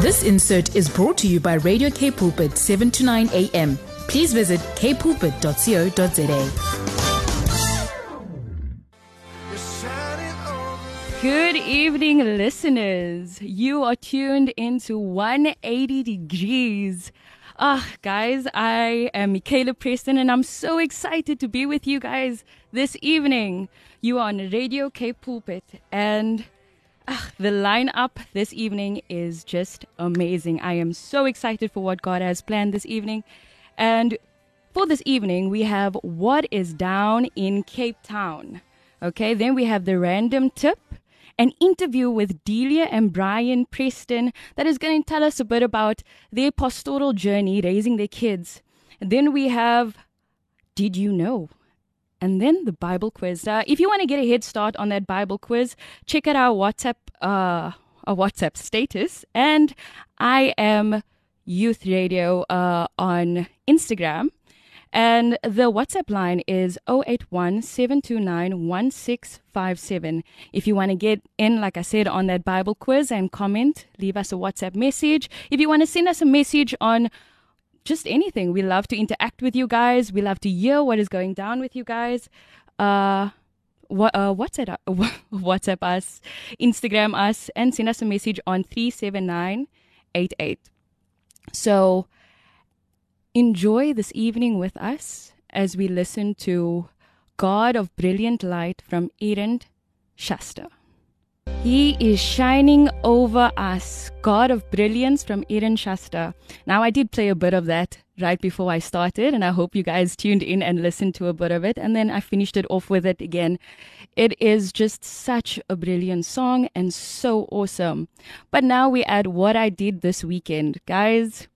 This insert is brought to you by Radio K Pulpit 7 to 9 a.m. Please visit kpulpit.co.za. Good evening, listeners. You are tuned into 180 degrees. Ah, guys, I am Michaela Preston and I'm so excited to be with you guys this evening. You are on Radio K Pulpit and the lineup this evening is just amazing. I am so excited for what God has planned this evening. And for this evening, we have What is Down in Cape Town. Okay, then we have the random tip an interview with Delia and Brian Preston that is going to tell us a bit about their pastoral journey raising their kids. And then we have Did You Know? And then the Bible quiz. Uh, if you want to get a head start on that Bible quiz, check out our WhatsApp, uh, our WhatsApp status. And I am Youth Radio uh, on Instagram. And the WhatsApp line is 081 If you want to get in, like I said, on that Bible quiz and comment, leave us a WhatsApp message. If you want to send us a message on just anything, we love to interact with you guys. We love to hear what is going down with you guys. Uh, what, uh, WhatsApp, WhatsApp us, Instagram us, and send us a message on 37988. So, Enjoy this evening with us as we listen to God of Brilliant Light from Aaron Shust. He is shining over us, God of Brilliance from Aaron Shust. Now, I did play a bit of that right before I started, and I hope you guys tuned in and listened to a bit of it, and then I finished it off with it again. It is just such a brilliant song and so awesome. But now we add what I did this weekend. Guys,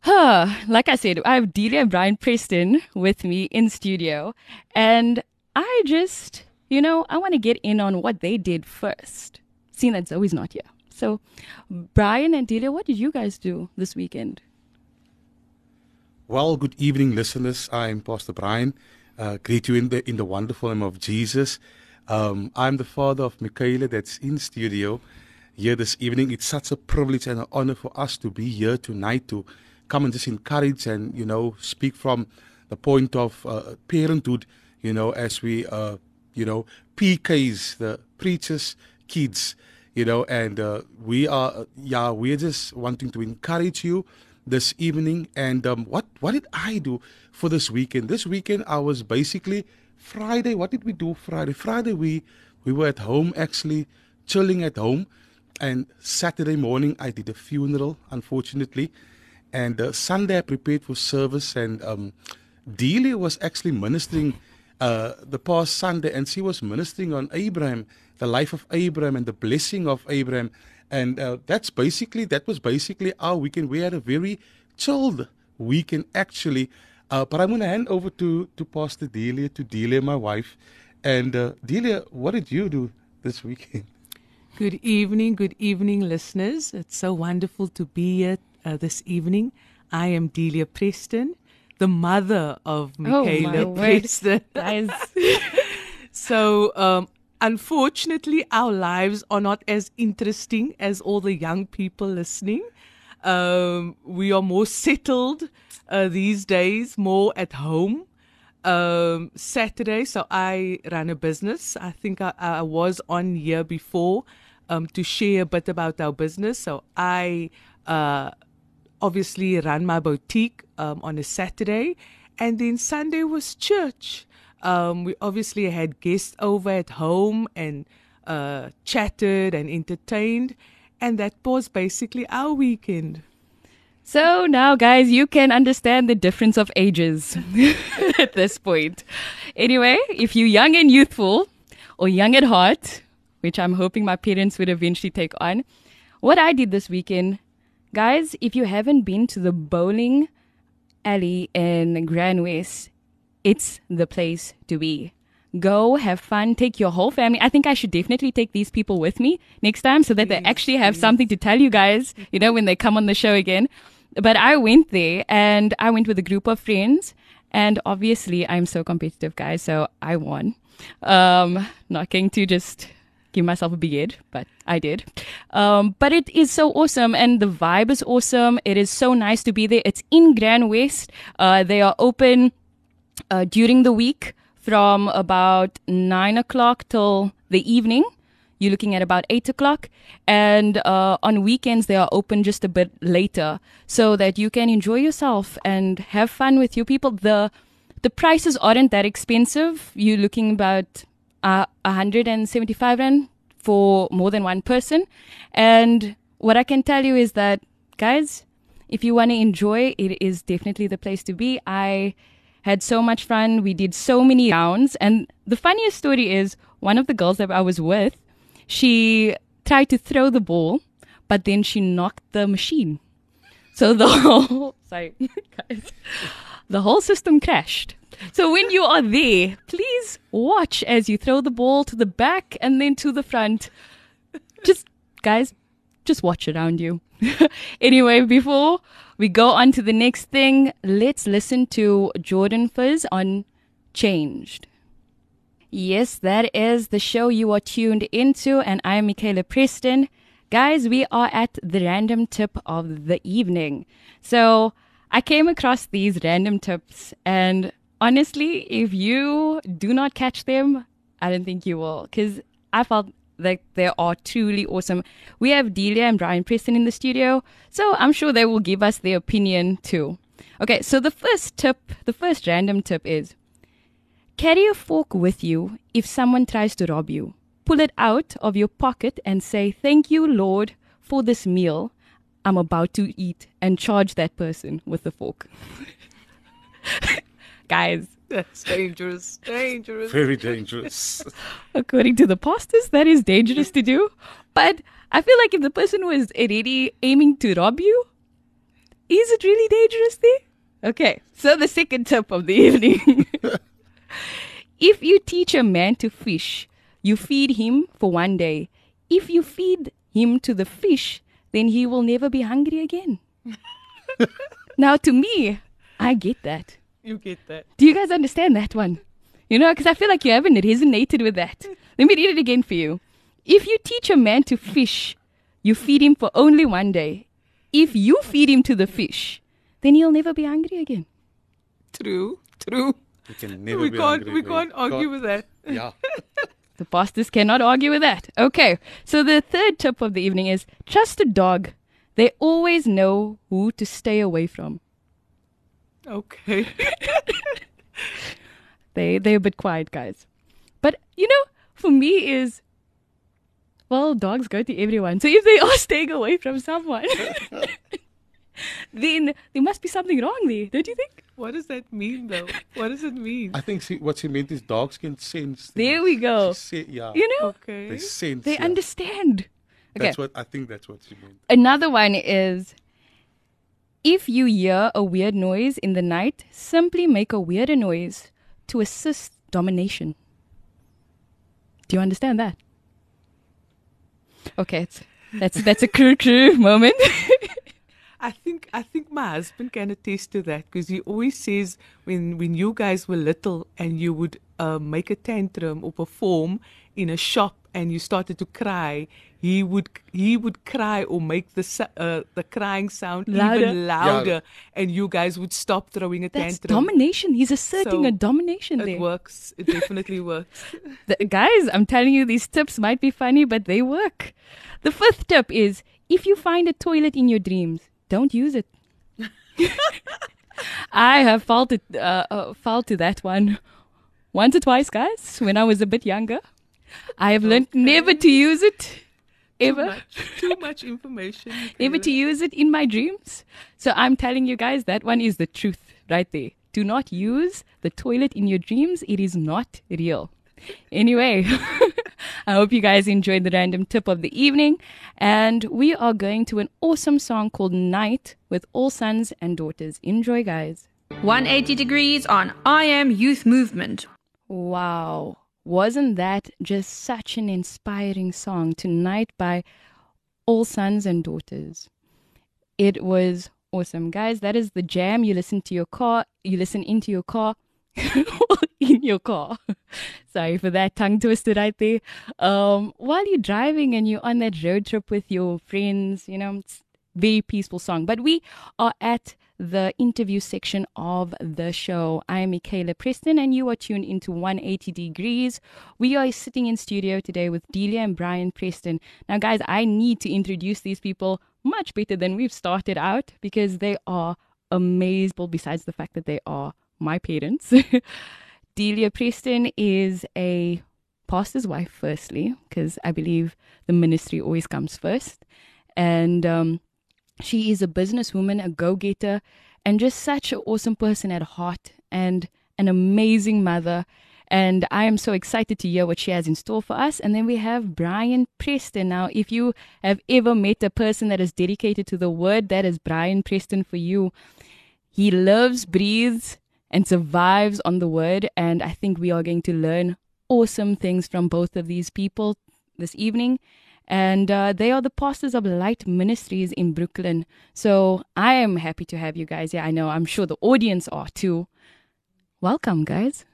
Huh, like I said, I have Delia Brian Preston with me in studio, and I just, you know, I want to get in on what they did first, seeing that Zoe's not here. So, Brian and Delia, what did you guys do this weekend? Well, good evening, listeners. I'm Pastor Brian. Uh, greet you in the in the wonderful name of Jesus. Um, I'm the father of Michaela that's in studio here this evening. It's such a privilege and an honor for us to be here tonight to come and just encourage and you know speak from the point of uh, parenthood you know as we uh, you know pks the preachers kids you know and uh, we are yeah we're just wanting to encourage you this evening. And um, what what did i do for this weekend? This weekend i was basically friday. What did we do friday? Friday we we were at home actually chilling at home. And saturday morning i did a funeral unfortunately. And uh, Sunday I prepared for service, and um, was actually ministering uh, the past Sunday, and she was ministering on Abraham, the life of Abraham, and the blessing of Abraham. And uh, that's basically that was basically our weekend. We had a very chilled weekend actually. Uh, but I'm going to hand over to to Pastor Delia, to Delia, my wife. And uh, Delia, what did you do this weekend? Good evening, good evening, listeners. It's so wonderful to be here uh, this evening. I am Delia Preston, the mother of Oh, Michaela my word. Preston. Guys, So, um, unfortunately, our lives are not as interesting as all the young people listening. Um, we are more settled uh, these days, more at home. Um, Saturday, so I ran a business. I think I, I was on here before um, to share a bit about our business. So I uh, obviously ran my boutique um, on a Saturday, and then Sunday was church. Um, we obviously had guests over at home and uh, chatted and entertained, and that was basically our weekend. So now, guys, you can understand the difference of ages at this point. Anyway, if you're young and youthful or young at heart, which I'm hoping my parents would eventually take on, what I did this weekend, guys, if you haven't been to the bowling alley in Grand West, it's the place to be. Go have fun, take your whole family. I think I should definitely take these people with me next time so that they actually have something to tell you guys, you know, when they come on the show again. But I went there and I went with a group of friends. And obviously, I'm so competitive, guys. So I won. Um, not going to just give myself a beard, but I did. Um, but it is so awesome and the vibe is awesome. It is so nice to be there. It's in Grand West. Uh, they are open uh, during the week from about nine o'clock till the evening. You're looking at about eight o'clock, and uh, on weekends they are open just a bit later, so that you can enjoy yourself and have fun with your people. the The prices aren't that expensive. You're looking about uh, 175 rand for more than one person, and what I can tell you is that, guys, if you want to enjoy, it is definitely the place to be. I had so much fun. We did so many rounds. And the funniest story is one of the girls that I was with, she tried to throw the ball, but then she knocked the machine. So the whole, sorry, guys, the whole system crashed. So when you are there, please watch as you throw the ball to the back and then to the front. Just, guys, just watch around you. anyway, before we go on to the next thing, let's listen to Jordan Feliz on Changed. Yes, that is the show you are tuned into, and I'm Michaela Preston. Guys, we are at the random tip of the evening. So I came across these random tips, and honestly, if you do not catch them, I don't think you will, because I felt like they are truly awesome. We have Delia and Brian Preston in the studio, so I'm sure they will give us their opinion too. Okay, so the first tip, the first random tip is carry a fork with you if someone tries to rob you. Pull it out of your pocket and say, Thank you, Lord, for this meal I'm about to eat, and charge that person with the fork. Guys, That's dangerous. Dangerous. Very dangerous. according to the pastors, that is dangerous to do. But I feel like if the person was already aiming to rob you, is it really dangerous there? Okay, so the second tip of the evening. if you teach a man to fish, you feed him for one day. If you feed him to the fish, then he will never be hungry again. now, to me, I get that. You get that. Do you guys understand that one? You know, because I feel like you haven't resonated with that. Let me read it again for you. If you teach a man to fish, you feed him for only one day. If you feed him to the fish, then he'll never be hungry again. True. True. You can never we be can't hungry we again. can't argue Can't- with that. Yeah. The pastors cannot argue with that. Okay, so the third tip of the evening is trust a dog. They always know who to stay away from. Okay. They they're a bit quiet, guys. But you know, for me is well, dogs go to everyone. So if they are staying away from someone, then there must be something wrong there, don't you think? what does that mean though? What does it mean? I think she, what she meant is dogs can sense. There we go. She yeah. You know, Okay. They sense. they yeah. understand. Okay. That's what I think. That's what she meant. Another one is if you hear a weird noise in the night, simply make a weirder noise to assist domination. Do you understand that? Okay, that's that's a crew crew moment. I think I think my husband can attest to that because he always says when when you guys were little and you would uh, make a tantrum or perform in a shop and you started to cry, he would he would cry or make the uh, the crying sound Louder. even louder, and you guys would stop throwing a That's tantrum. domination. He's asserting So, a domination It there. works. It definitely works. The, guys, I'm telling you, these tips might be funny, but they work. The fifth tip is if you find a toilet in your dreams, don't use it. I have felt it, uh, uh, felt to that one once or twice, guys, when I was a bit younger. I have learned never to use it, Too ever, much, too much information. never to use it in my dreams. So I'm telling you guys, that one is the truth right there. Do not use the toilet in your dreams. It is not real. Anyway, I hope you guys enjoyed the random tip of the evening. And we are going to an awesome song called Night with all sons and daughters. Enjoy, guys. 180 degrees on I Am Youth Movement. Wow. Wasn't that just such an inspiring song tonight by all sons and daughters? It was awesome. Guys, that is the jam. You listen to your car, you listen into your car. in your car. Sorry for that tongue twister right there. Um, while you're driving and you're on that road trip with your friends, you know, it's very peaceful song. But we are at the interview section of the show. I am Michaela Preston, and you are tuned into 180 Degrees. We are sitting in studio today with Delia and Brian Preston. Now, guys, I need to introduce these people much better than we've started out because they are amazing, besides the fact that they are my parents. Delia Preston is a pastor's wife, firstly, because I believe the ministry always comes first. And um, she is a businesswoman, a go getter, and just such an awesome person at heart and an amazing mother. And I am so excited to hear what she has in store for us. And then we have Brian Preston. Now, if you have ever met a person that is dedicated to the word, that is Brian Preston for you. He loves, breathes, and survives on the word. And I think we are going to learn awesome things from both of these people this evening and uh, they are the pastors of Light Ministries in Brooklyn. So I am happy to have you guys here. I know I'm sure the audience are too. Welcome, guys.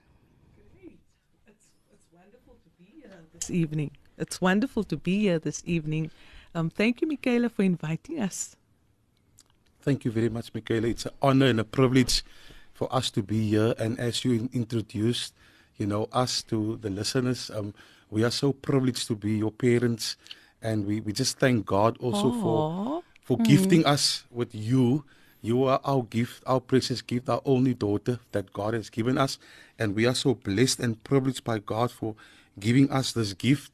It's, it's wonderful to be here this evening. It's wonderful to be here this evening. Um, thank you, Michaela, for inviting us. Thank you very much, Michaela. It's an honor and a privilege for us to be here. And as you introduced, you know, us to the listeners, um, we are so privileged to be your parents and we, we just thank God also Aww. for for mm. gifting us with you. You are our gift, our precious gift, our only daughter that God has given us, and we are so blessed and privileged by God for giving us this gift.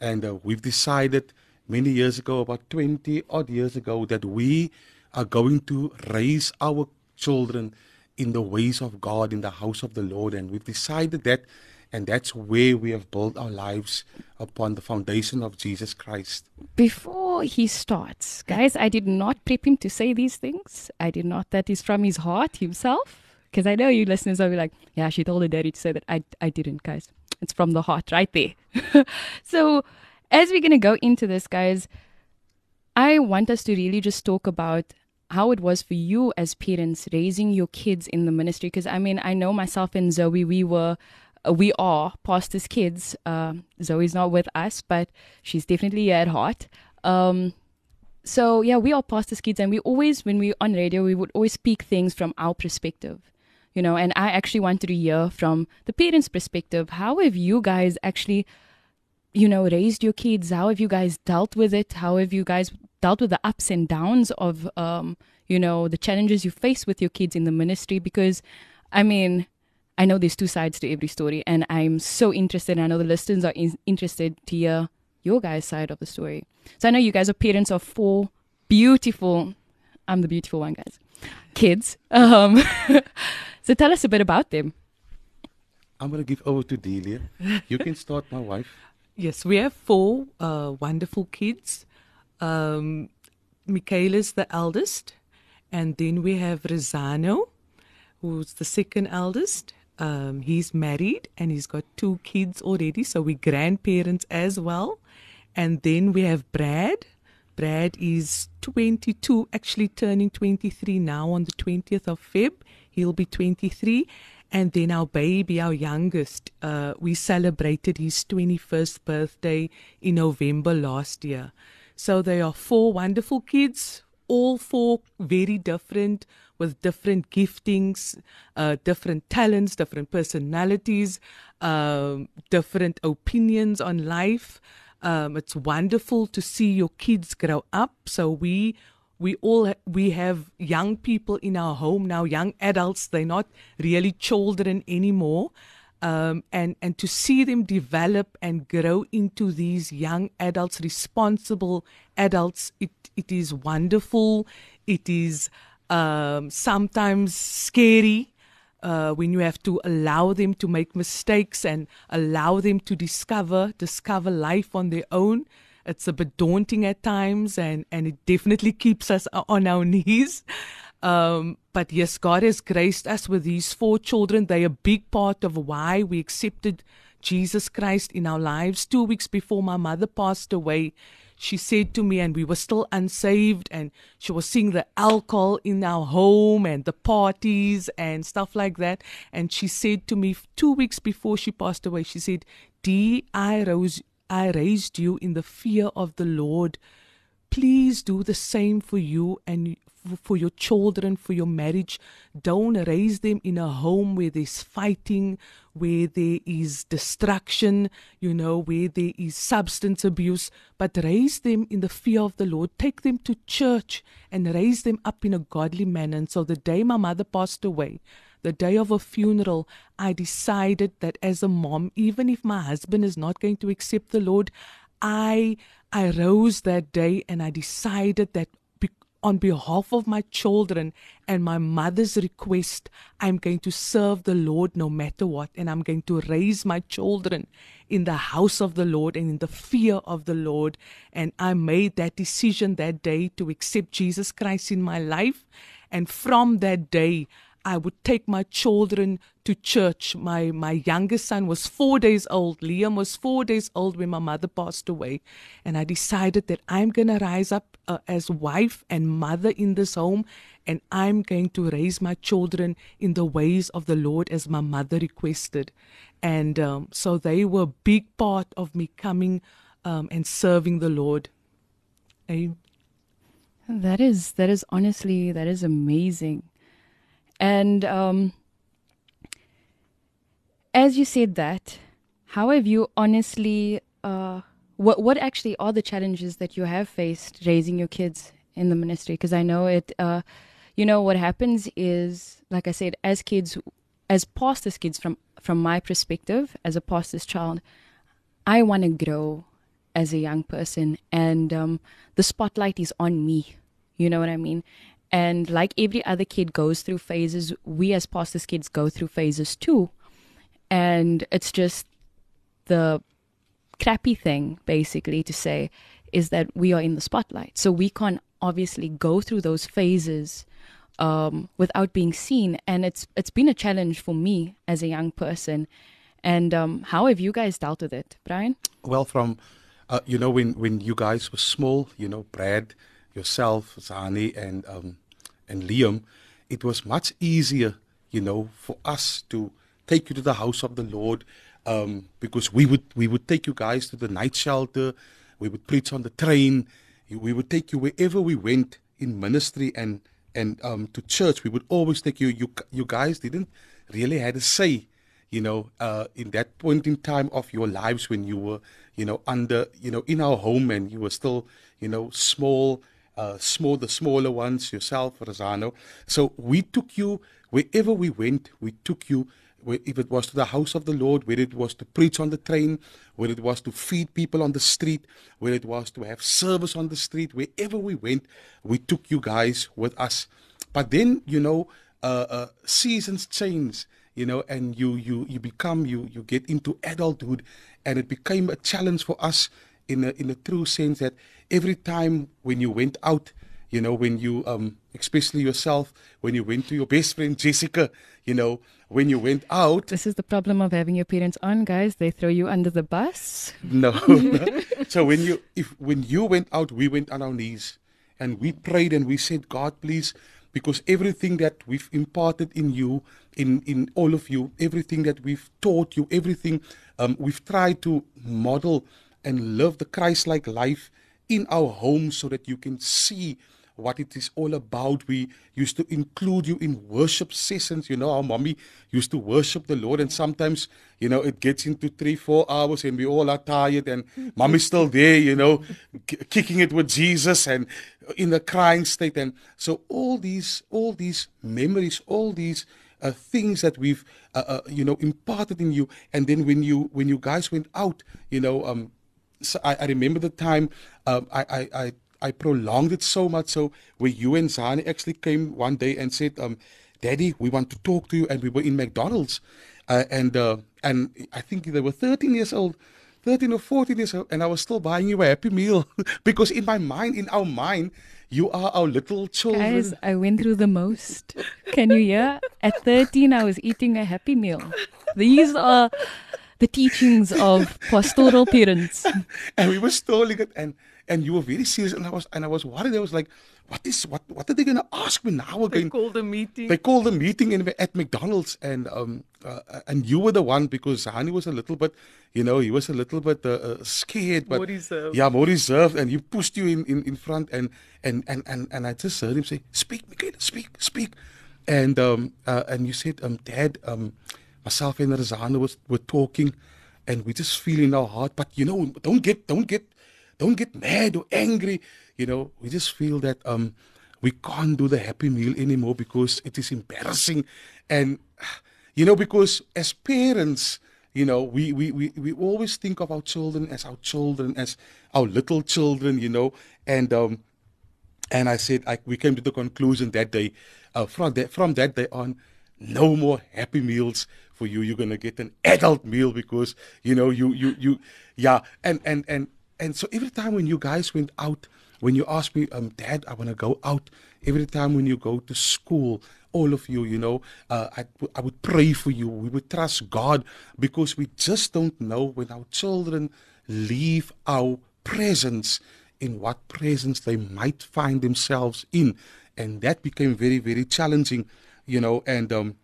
And uh, we've decided many years ago, about 20 odd years ago, that we are going to raise our children in the ways of God in the house of the Lord. And we've decided that and that's where we have built our lives upon the foundation of Jesus Christ. Before he starts, guys, I did not prep him to say these things. I did not. That is from his heart himself. Because I know you listeners will be like, yeah, she told her daddy to say that. I, I didn't, guys. It's from the heart right there. so, as we're going to go into this, guys, I want us to really just talk about how it was for you as parents raising your kids in the ministry. Because I mean, I know myself and Zoe, we were we are pastors' kids. Uh, Zoe's not with us, but she's definitely at heart. Um, so yeah, we are pastors' kids, and we always, when we're on radio, we would always speak things from our perspective, you know. And I actually wanted to hear from the parents' perspective. How have you guys actually, you know, raised your kids? How have you guys dealt with it? How have you guys dealt with the ups and downs of, um, you know, the challenges you face with your kids in the ministry? Because, I mean, I know there's two sides to every story, and I'm so interested. And I know the listeners are in- interested to hear your guys' side of the story. So I know you guys are parents of four beautiful. I'm the beautiful one, guys. Kids. Um, so tell us a bit about them. I'm going to give over to Delia. You can start, my wife. Yes, we have four uh, wonderful kids. Um, Michaela's the eldest, and then we have Rosano, who's the second eldest, um, he's married and he's got two kids already, so we're grandparents as well. And then we have Brad. Brad is 22, actually turning 23 now on the 20th of Feb. He'll be 23. And then our baby, our youngest, uh, we celebrated his 21st birthday in November last year. So they are four wonderful kids, all four very different, with different giftings, uh, different talents, different personalities, um, different opinions on life. Um, it's wonderful to see your kids grow up. So we we all we have young people in our home now, young adults. They're not really children anymore. Um, and and to see them develop and grow into these young adults, responsible adults, it it is wonderful. It is um, sometimes scary uh, when you have to allow them to make mistakes and allow them to discover discover life on their own. It's a bit daunting at times, and and it definitely keeps us on our knees. Um, but yes, God has graced us with these four children. They're a big part of why we accepted Jesus Christ in our lives. Two weeks before my mother passed away, she said to me, and we were still unsaved, and she was seeing the alcohol in our home and the parties and stuff like that. And she said to me two weeks before she passed away, she said, Dee, I rose I raised you in the fear of the Lord. Please do the same for you and for your children, for your marriage. Don't raise them in a home where there's fighting, where there is destruction, you know, where there is substance abuse, but raise them in the fear of the Lord. Take them to church and raise them up in a godly manner. And so the day my mother passed away, the day of a funeral, I decided that as a mom, even if my husband is not going to accept the Lord, I I rose that day and I decided that on behalf of my children and my mother's request, I'm going to serve the Lord no matter what, and I'm going to raise my children in the house of the Lord and in the fear of the Lord. And I made that decision that day to accept Jesus Christ in my life. And from that day, I would take my children to church. My my youngest son was four days old. Liam was four days old when my mother passed away, and I decided that I'm gonna rise up uh, as wife and mother in this home, and I'm going to raise my children in the ways of the Lord as my mother requested, and um, so they were a big part of me coming um, and serving the Lord. Amen. That is that is honestly that is amazing. And um, as you said that, how have you honestly, uh, what what actually are the challenges that you have faced raising your kids in the ministry? Because I know it, uh, you know, what happens is, like I said, as kids, as pastor's kids, from from my perspective, as a pastor's child, I want to grow as a young person, and um, the spotlight is on me. You know what I mean? And like every other kid goes through phases, we as pastors' kids go through phases too. And it's just the crappy thing, basically, to say is that we are in the spotlight. So we can't obviously go through those phases um, without being seen. And it's it's been a challenge for me as a young person. And um, how have you guys dealt with it, Brian? Well, from uh, you know when when you guys were small, you know Brad, yourself, Zani, and um, and Liam, it was much easier, you know, for us to take you to the house of the Lord, um, because we would we would take you guys to the night shelter, we would preach on the train, we would take you wherever we went in ministry and and um, to church. We would always take you. You you guys didn't really had a say, you know, uh, in that point in time of your lives when you were, you know, under, you know, in our home and you were still, you know, small uh, small, the smaller ones, yourself, Rosano. So we took you wherever we went. We took you, if it was to the house of the Lord, whether it was to preach on the train, whether it was to feed people on the street, whether it was to have service on the street, wherever we went, we took you guys with us. But then, you know, uh, uh, seasons change you know and you you you become you you get into adulthood and it became a challenge for us in a in a true sense that every time when you went out, you know, when you um especially yourself, when you went to your best friend Jessica, you know, when you went out This is the problem of having your parents on, guys. They throw you under the bus. No. no. so when you if when you went out, we went on our knees and we prayed and we said, God, please because everything that we've imparted in you, in, in all of you, everything that we've taught you, everything um, we've tried to model and live the Christ like life in our homes so that you can see what it is all about. We used to include you in worship sessions. You know, our mommy used to worship the Lord, and sometimes, you know, it gets into three, four hours, and we all are tired, and mommy's still there, you know, k- kicking it with Jesus and in a crying state. And so, all these, all these memories, all these uh, things that we've, uh, uh, you know, imparted in you, and then when you, when you guys went out, you know, um, so I, I remember the time um, I, I, I, I prolonged it so much so where you and Zani actually came one day and said, um, Daddy, we want to talk to you. And we were in McDonald's. Uh, and uh, and I think they were 13 years old, 13 or 14 years old, and I was still buying you a happy meal because in my mind, in our mind, you are our little children. Guys, I went through the most. Can you hear? At 13, I was eating a happy meal. These are the teachings of pastoral parents. and we were stalling it and and you were very serious, and I was and I was worried. I was like, what is what what are they going to ask me now again? They called a meeting. They called a meeting in, at McDonald's, and um, uh, and you were the one because Hani was a little bit, you know, he was a little bit uh, uh, scared, but More reserved. yeah, more reserved, and you pushed you in, in, in front, and and, and and and I just heard him say, "Speak, Michaela, speak, speak," and um, uh, and you said, um, Dad, um, myself and Razana was were talking, and we just feel in our heart, but you know, don't get, don't get, don't get mad or angry, you know, we just feel that um, we can't do the happy meal anymore because it is embarrassing, and you know, because as parents, you know, we, we, we, we always think of our children as our children, as our little children, you know, and um, and I said, I, we came to the conclusion that day, uh, from that from that day on, no more happy meals for you. You're gonna get an adult meal because you know you you you, yeah. And and and and so every time when you guys went out, when you asked me, um, Dad, I wanna go out. Every time when you go to school, all of you, you know, uh, I, I would pray for you. We would trust God because we just don't know when our children leave our presence in what presence they might find themselves in. And that became very, very challenging, you know, and um,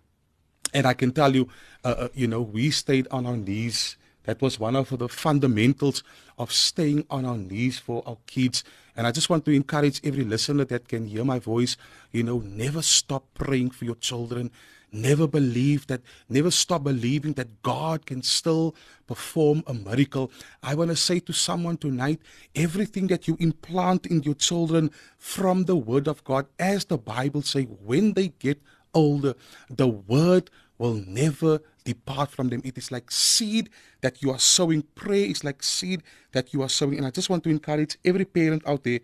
and I can tell you, uh, uh, you know, we stayed on our knees. That was one of the fundamentals of staying on our knees for our kids. And I just want to encourage every listener that can hear my voice, you know, never stop praying for your children. Never believe that, never stop believing that God can still perform a miracle. I want to say to someone tonight everything that you implant in your children from the Word of God, as the Bible says, when they get older, the word will never depart from them. It is like seed that you are sowing. Prayer is like seed that you are sowing. And I just want to encourage every parent out there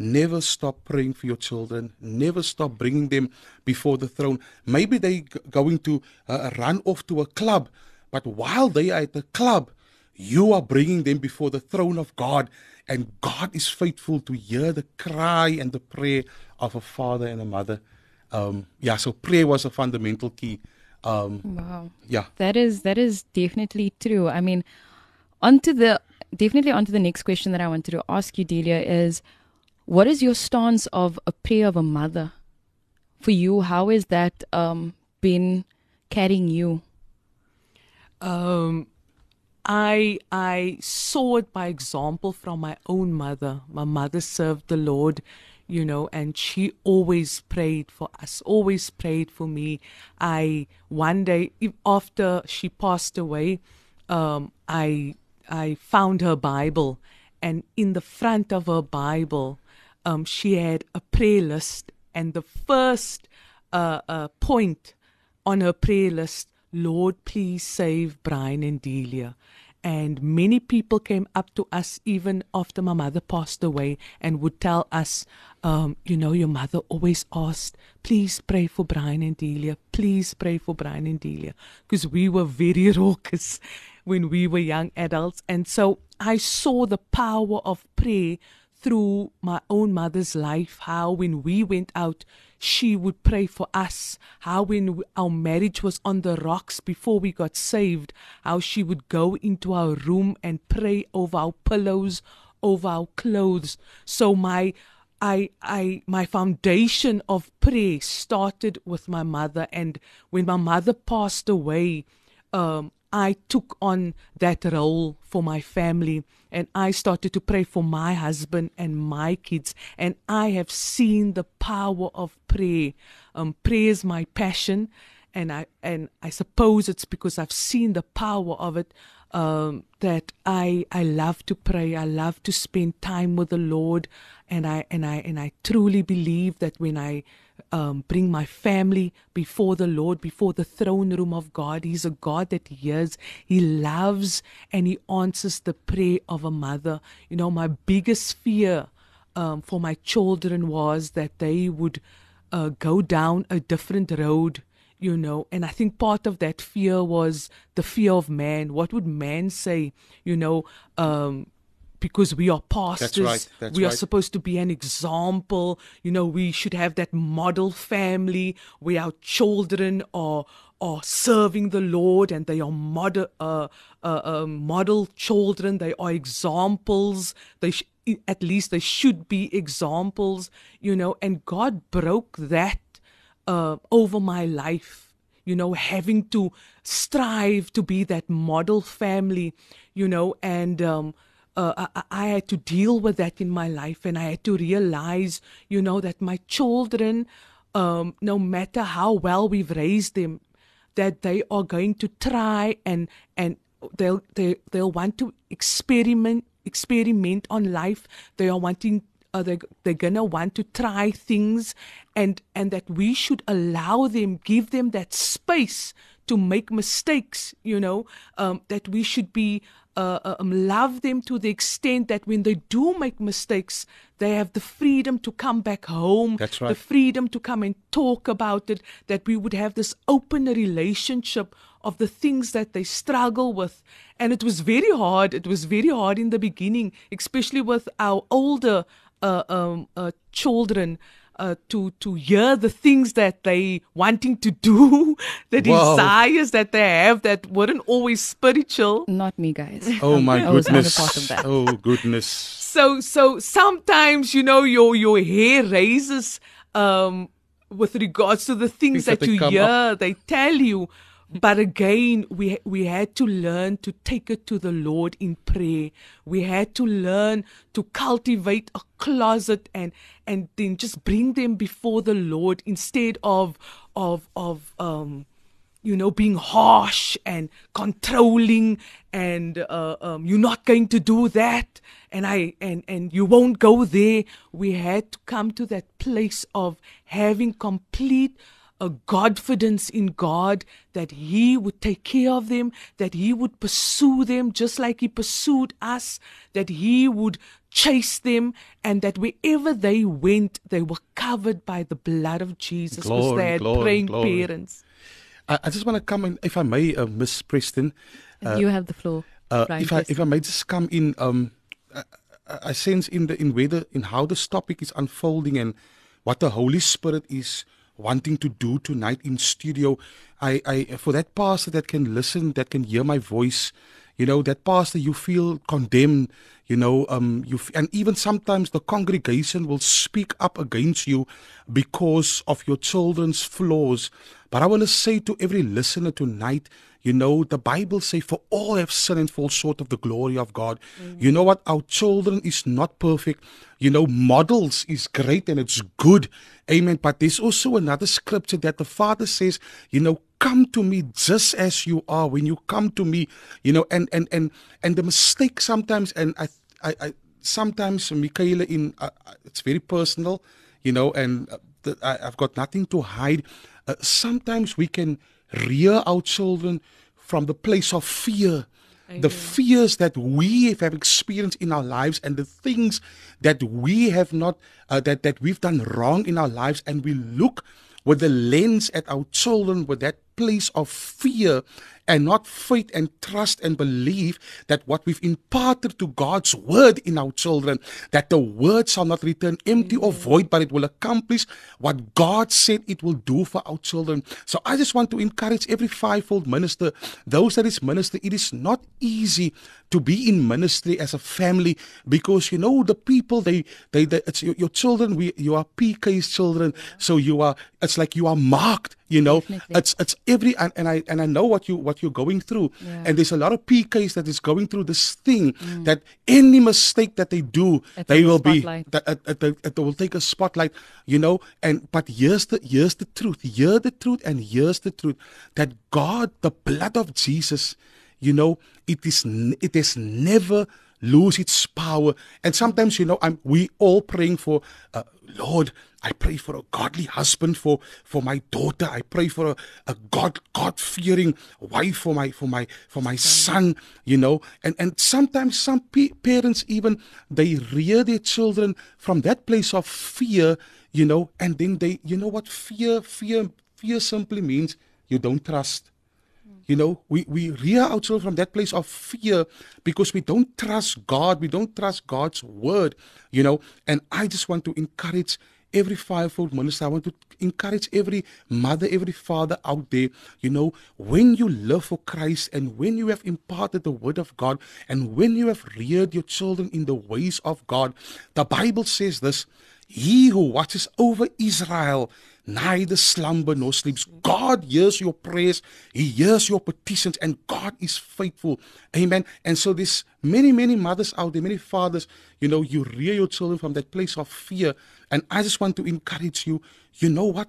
never stop praying for your children. Never stop bringing them before the throne. Maybe they g- going to uh, run off to a club, but while they are at the club, you are bringing them before the throne of God. And God is faithful to hear the cry and the prayer of a father and a mother. Um, yeah, so prayer was a fundamental key. Um, Wow. yeah. That is that is definitely true. I mean, onto the definitely onto the next question that I wanted to ask you, Delia, is what is your stance of a prayer of a mother? For you, how has that um, been carrying you? Um, I I saw it by example from my own mother. My mother served the Lord, you know, and she always prayed for us, always prayed for me. I one day after she passed away, um, I I found her Bible, and in the front of her Bible, um, she had a prayer list, and the first uh, uh, point on her prayer list, Lord, please save Brian and Delia. And many people came up to us even after my mother passed away and would tell us, um, you know, your mother always asked, please pray for Brian and Delia. Please pray for Brian and Delia. Because we were very raucous when we were young adults. And so I saw the power of prayer through my own mother's life, how when we went out, she would pray for us, how when our marriage was on the rocks before we got saved, how she would go into our room and pray over our pillows, over our clothes. So my I I my foundation of prayer started with my mother and when my mother passed away, um, I took on that role for my family and I started to pray for my husband and my kids. And I have seen the power of prayer. Um, prayer is my passion. And I, and I suppose it's because I've seen the power of it um, that I, I love to pray. I love to spend time with the Lord. And I, and I, and I truly believe that when I, um, bring my family before the Lord, before the throne room of God. He's a God that hears, He loves, and He answers the prayer of a mother. You know, my biggest fear um, for my children was that they would uh, go down a different road. You know, and I think part of that fear was the fear of man. What would man say? You know, um, because we are pastors, right, that's we are right. supposed to be an example. You know, we should have that model family where our children are are serving the Lord and they are model uh, uh, uh, model children. They are examples. They sh- at least they should be examples, you know, and God broke that uh, over my life, you know, having to strive to be that model family, you know, and um, uh, I, I had to deal with that in my life, and I had to realize, you know, that my children, um, no matter how well we've raised them, that they are going to try and and they'll they they'll want to experiment experiment on life. They are wanting uh, they they're gonna want to try things, and and that we should allow them, give them that space to make mistakes. You know, um, that we should be uh, um, love them to the extent that when they do make mistakes, they have the freedom to come back home. That's right. The freedom to come and talk about it. That we would have this open relationship of the things that they struggle with. And it was very hard. It was very hard in the beginning, especially with our older uh, um, uh, children. Uh, to to hear the things that they wanting to do, the Wow. desires that they have that weren't always spiritual. Not me, guys. Oh my I was not a goodness. part of that. Oh goodness. so so sometimes you know your your hair raises um with regards to the things Things that that, you come hear they tell you but again we we had to learn to take it to the lord in prayer we had to learn to cultivate a closet and and then just bring them before the lord instead of of of um you know, being harsh and controlling, and uh, um, you're not going to do that, and I and and you won't go there. We had to come to that place of having complete a confidence in God that He would take care of them, that He would pursue them just like He pursued us, that He would chase them, and that wherever they went, they were covered by the blood of Jesus because Glory, they had glory, praying glory. parents. I, I just want to come in, if I may, uh, Miss Preston. you have the floor. Uh, Brian, if I if I may just come in, um, I, I I sense in the in whether in how this topic is unfolding and what the Holy Spirit is wanting to do tonight in studio. I, I for that pastor that can listen, that can hear my voice, you know, that pastor you feel condemned, you know, um, you and even sometimes the congregation will speak up against you because of your children's flaws. But I want to say to every listener tonight, you know, the Bible say, "For all have sinned and fall short of the glory of God." You know what? Our children is not perfect. You know, models is great and it's good, Amen. But there's also another scripture that the Father says, you know, come to me just as you are. When you come to me, you know, and and and and the mistake sometimes, and I I, I sometimes Michaela in uh, uh, it's very personal, you know, and uh, the, I, I've got nothing to hide. Uh, sometimes we can rear our children from the place of fear. The fears that we have experienced in our lives and the things that we have not, uh, that, that we've done wrong in our lives, and we look with the lens at our children with that place of fear and not faith and trust and believe that what we've imparted to God's word in our children, that the word shall not return empty or mm. void, but it will accomplish what God said it will do for our children. So I just want to encourage every fivefold minister, those that is minister, it is not easy to be in ministry as a family because you know the people they they, they it's your, your children we you are PK's children. So you are it's like you are marked you know Definitely. it's it's every and, and I and I know what you what you're going through. Yeah. and there's a lot of PKs that is going through this thing mm. that any mistake that they do It's they will be that it will take a spotlight you know? And but here's the here's the truth. Hear the truth and here's the truth. That God the blood of Jesus you know it is it is never lose its power. And sometimes you know i'm we all praying for uh, lord i pray for a godly husband for for my daughter. I pray for a, a god god fearing wife for my for my for my son you know. And and sometimes some pe- parents even they rear their children from that place of fear you know and then they you know what fear fear fear simply means you don't trust You know, we, we rear our children from that place of fear because we don't trust God. We don't trust God's word, you know. And I just want to encourage every fivefold minister. I want to encourage every mother, every father out there. You know, when you live for Christ and when you have imparted the word of God and when you have reared your children in the ways of God, the Bible says this He who watches over Israel neither slumber nor sleeps. God hears your prayers, He hears your petitions, and God is faithful. Amen. And so there's many, many mothers out there, many fathers, you know, you rear your children from that place of fear. And I just want to encourage you, you know what?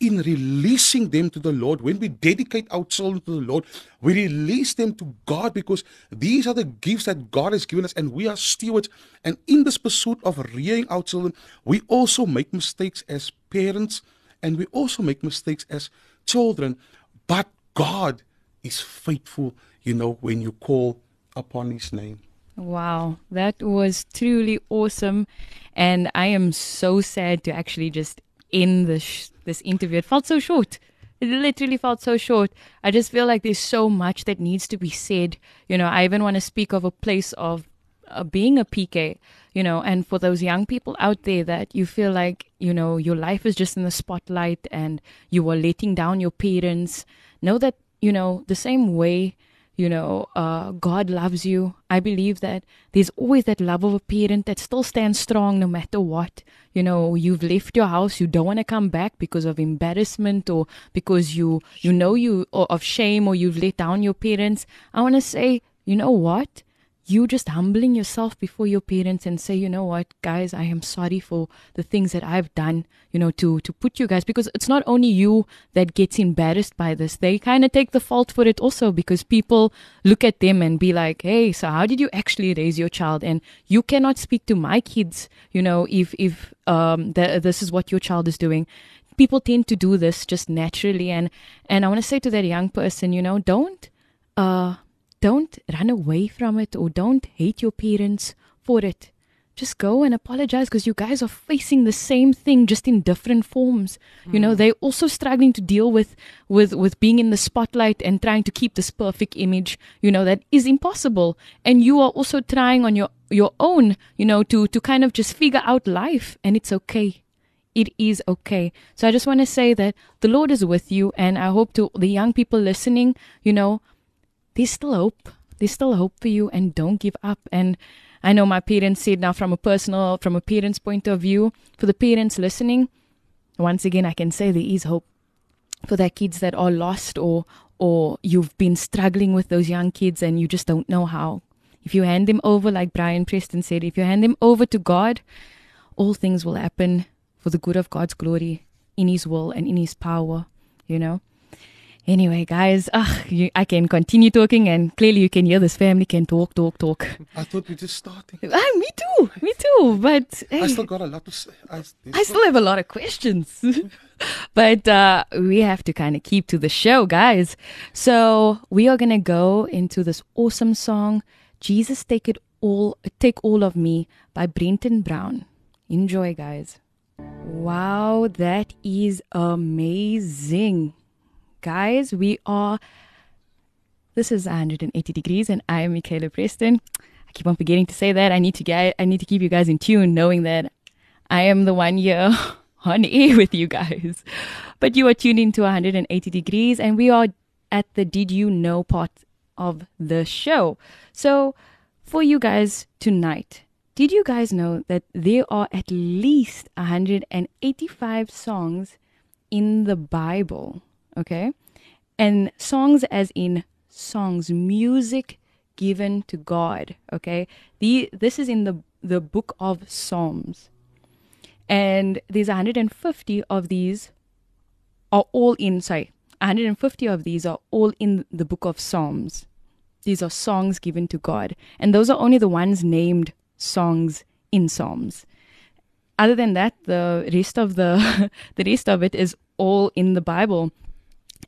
in releasing them to the Lord, when we dedicate our children to the Lord, we release them to God because these are the gifts that God has given us and we are stewards. And in this pursuit of rearing our children, we also make mistakes as parents and we also make mistakes as children. But God is faithful, you know, when you call upon His name. Wow, that was truly awesome. And I am so sad to actually just end this this interview. It felt so short. It literally felt so short. I just feel like there's so much that needs to be said. You know, I even want to speak of a place of uh, being a PK, you know, and for those young people out there that you feel like, you know, your life is just in the spotlight and you are letting down your parents, know that, you know, the same way you know, uh, God loves you. I believe that there's always that love of a parent that still stands strong no matter what. You know, you've left your house, you don't want to come back because of embarrassment or because you you know you or of shame or you've let down your parents. I want to say, you know what? You just humbling yourself before your parents and say, you know what, guys, I am sorry for the things that I've done, you know, to to put you guys because it's not only you that gets embarrassed by this. They kind of take the fault for it also because people look at them and be like, hey, so how did you actually raise your child? And you cannot speak to my kids, you know, if if um the, this is what your child is doing people tend to do this just naturally and and i want to say to that young person you know don't uh don't run away from it or don't hate your parents for it. Just go and apologize because you guys are facing the same thing just in different forms. Mm. You know, hmm. they're also struggling to deal with, with, with being in the spotlight and trying to keep this perfect image, you know, that is impossible. And you are also trying on your, your own, you know, to, to kind of just figure out life and it's okay it is okay. So I just want to say that the Lord is with you, and I hope to the young people listening, you know, there's still hope. There's still hope for you and don't give up. And I know my parents said now from a personal, from a parent's point of view, for the parents listening, once again, I can say there is hope for their kids that are lost or, or you've been struggling with those young kids and you just don't know how. If you hand them over, like Brian Preston said, if you hand them over to God, all things will happen for the good of God's glory in His will and in His power, you know. Anyway, guys, ugh, you, I can continue talking, and clearly you can hear this family can talk, talk, talk. I thought we just starting. Ah, me too, me too. But hey, I still got a lot to say. I, I still have a lot of questions, but uh, we have to kind of keep to the show, guys. So we are gonna go into this awesome song, "Jesus Take It All, Take All of Me" by Brenton Brown. Enjoy, guys. Wow, that is amazing guys. We are. This is 180 degrees, and I am Michaela Preston. I keep on forgetting to say that. I need to get. I need to keep you guys in tune, knowing that I am the one year on air with you guys. But you are tuned into 180 degrees, and we are at the Did You Know part of the show. So, for you guys tonight, did you guys know that there are at least 185 songs in the Bible? Okay? And songs as in songs, music given to God, okay? The this is in the the book of Psalms. And there's 150 of these are all in sorry, 150 of these are all in the book of Psalms. These are songs given to God. And those are only the ones named songs in Psalms. Other than that, the rest of the the rest of it is all in the Bible.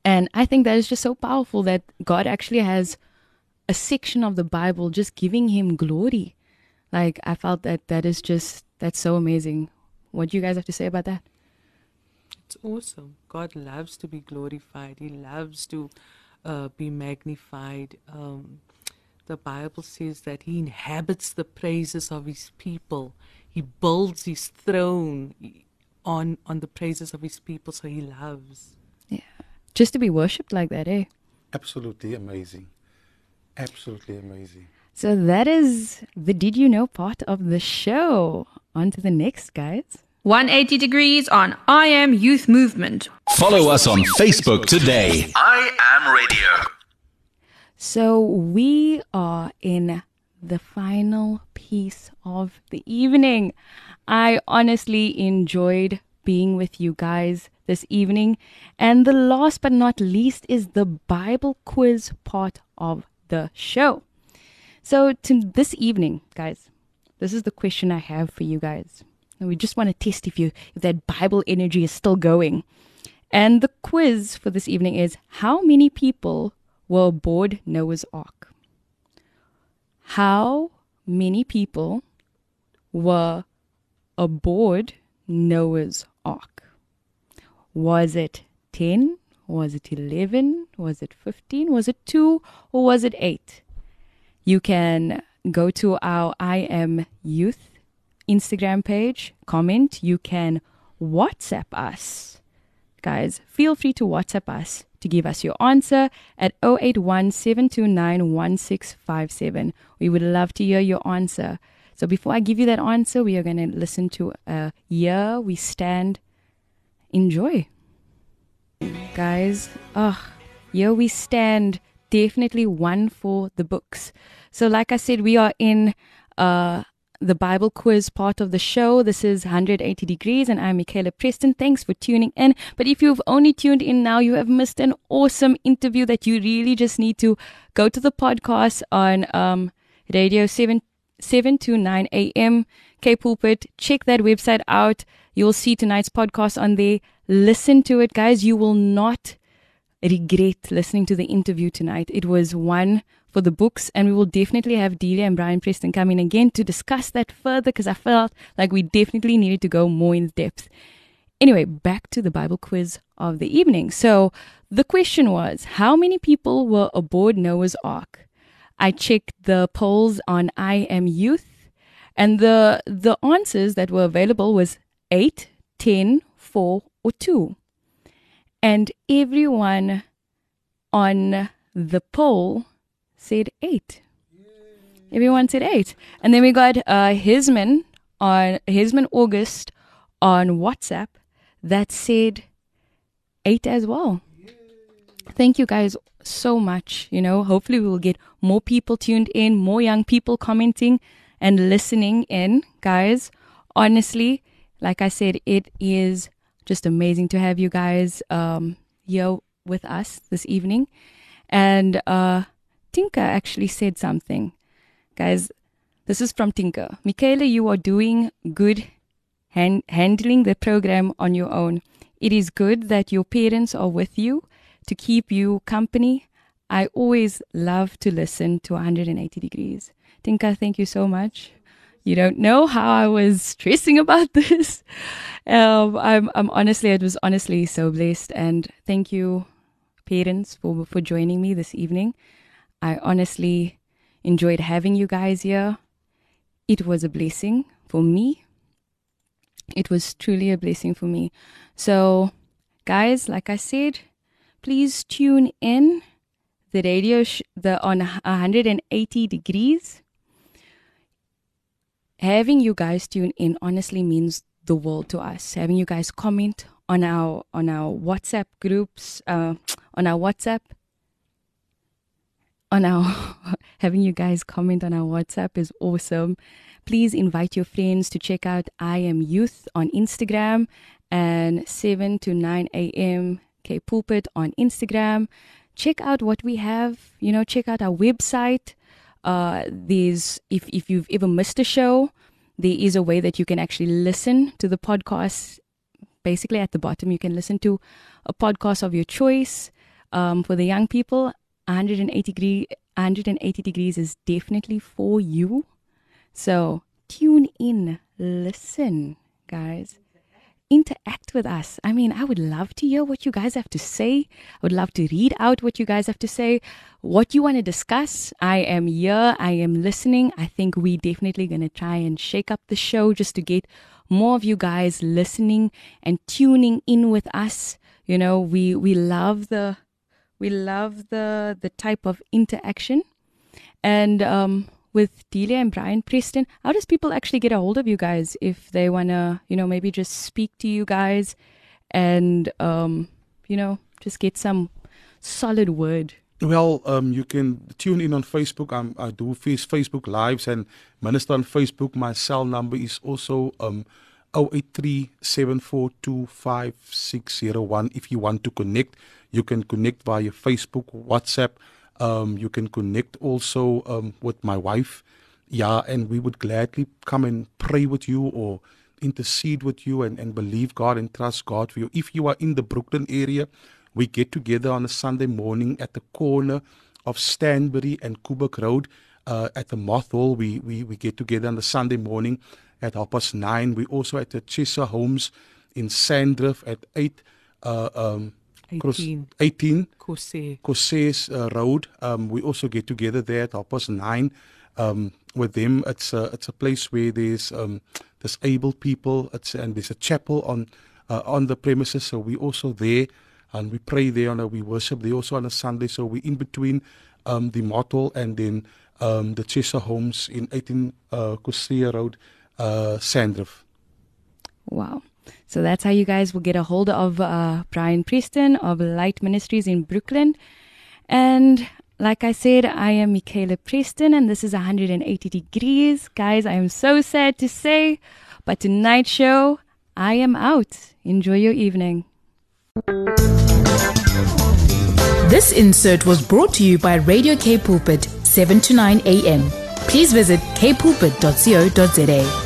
And I think that is just so powerful that God actually has a section of the Bible just giving him glory. Like I felt that that is just that's so amazing. What do you guys have to say about that? It's awesome. God loves to be glorified. He loves to uh, be magnified. Um, the Bible says that He inhabits the praises of His people. He builds His throne on on the praises of His people, so He loves. Just to be worshipped like that, eh? Absolutely amazing. Absolutely amazing. So that is the Did You Know part of the show. On to the next, guys. 180 degrees on I Am Youth Movement. Follow us on Facebook today. I am radio. So we are in the final piece of the evening. I honestly enjoyed being with you guys this evening. And the last but not least is the Bible quiz part of the show. So, to this evening, guys, this is the question I have for you guys. And we just want to test if you if that Bible energy is still going. And the quiz for this evening is how many people were aboard Noah's Ark? How many people were aboard Noah's Ark? Was it 10? Was it 11? Was it 15? Was it 2? Or was it 8? You can go to our I Am Youth Instagram page, comment. You can WhatsApp us. Guys, feel free to WhatsApp us to give us your answer at 081 729 1657. We would love to hear your answer. So before I give you that answer, we are going to listen to a year we stand. Enjoy. Guys, oh, here we stand. Definitely one for the books. So, like I said, we are in uh, the Bible quiz part of the show. This is 180 Degrees, and I'm Michaela Preston. Thanks for tuning in. But if you've only tuned in now, you have missed an awesome interview that you really just need to go to the podcast on um, Radio 7, 7 to 9 a.m. K Pulpit. Check that website out. You'll see tonight's podcast on there. Listen to it, guys. You will not regret listening to the interview tonight. It was one for the books, and we will definitely have Delia and Brian Preston come in again to discuss that further because I felt like we definitely needed to go more in depth. Anyway, back to the Bible quiz of the evening. So the question was how many people were aboard Noah's Ark? I checked the polls on I Am Youth, and the the answers that were available was 8, 10, 4, or 2 and everyone on the poll said eight. Everyone said eight, and then we got uh, Hisman on Hisman August on WhatsApp that said eight as well. Thank you guys so much. You know, hopefully we will get more people tuned in, more young people commenting and listening in, guys. Honestly, like I said, it is just amazing to have you guys um, here with us this evening. And uh, Tinka actually said something. Guys, this is from Tinka. Michaela, you are doing good hand- handling the program on your own. It is good that your parents are with you to keep you company. I always love to listen to 180 degrees. Tinka, thank you so much. You don't know how I was stressing about this. Um, I'm, I'm honestly, it was honestly so blessed. And thank you, parents, for, for joining me this evening. I honestly enjoyed having you guys here. It was a blessing for me. It was truly a blessing for me. So, guys, like I said, please tune in the radio sh- the on 180 degrees having you guys tune in honestly means the world to us. Having you guys comment on our on our WhatsApp groups, uh, on our WhatsApp, on our having you guys comment on our WhatsApp is awesome. Please invite your friends to check out I Am Youth on Instagram and 7 to 9 a.m. K Pulpit on Instagram. Check out what we have. You know, check out our website uh, there's if if you've ever missed a show, there is a way that you can actually listen to the podcast. Basically, at the bottom, you can listen to a podcast of your choice. Um, for the young people, 180 degree 180 degrees is definitely for you. So tune in, listen, guys. Interact with us. I mean, I would love to hear what you guys have to say. I would love to read out what you guys have to say, what you want to discuss. I am here. I am listening. I think we definitely going to try and shake up the show just to get more of you guys listening and tuning in with us. You know, we we love the we love the the type of interaction. And um with Delia and Brian Preston, how does people actually get a hold of you guys if they want to, you know, maybe just speak to you guys and, um, you know, just get some solid word? Well, um, you can tune in on Facebook. I'm, I do face Facebook lives and minister on Facebook. My cell number is also um, 083 If you want to connect, you can connect via Facebook, WhatsApp, um, you can connect also um, with my wife. Yeah, and we would gladly come and pray with you or intercede with you and, and believe God and trust God for you. If you are in the Brooklyn area, we get together on a Sunday morning at the corner of Stanbury and Kubek Road uh, at the Moth Hall. We, we, we get together on the Sunday morning at half past nine. We also at the Cheshire Homes in Sandrift at eight. Uh, um, 18. 18 Kose. Kose's uh, Road. Um, we also get together there at half past nine um, with them. It's a, it's a place where there's um, disabled people. It's and there's a chapel on uh, on the premises. So we also there and we pray there and we worship there also on a Sunday. So we in between um, the Mottle and then um, the Cheshire Homes in 18 uh, Kosea Road, uh, Sandrift. Wow. So that's how you guys will get a hold of uh, Brian Preston of Light Ministries in Brooklyn. And like I said, I am Michaela Preston, and this is 180 degrees. Guys, I am so sad to say, but tonight's show, I am out. Enjoy your evening. This insert was brought to you by Radio K Pulpit, 7 to 9 a.m. Please visit kpulpit.co.za.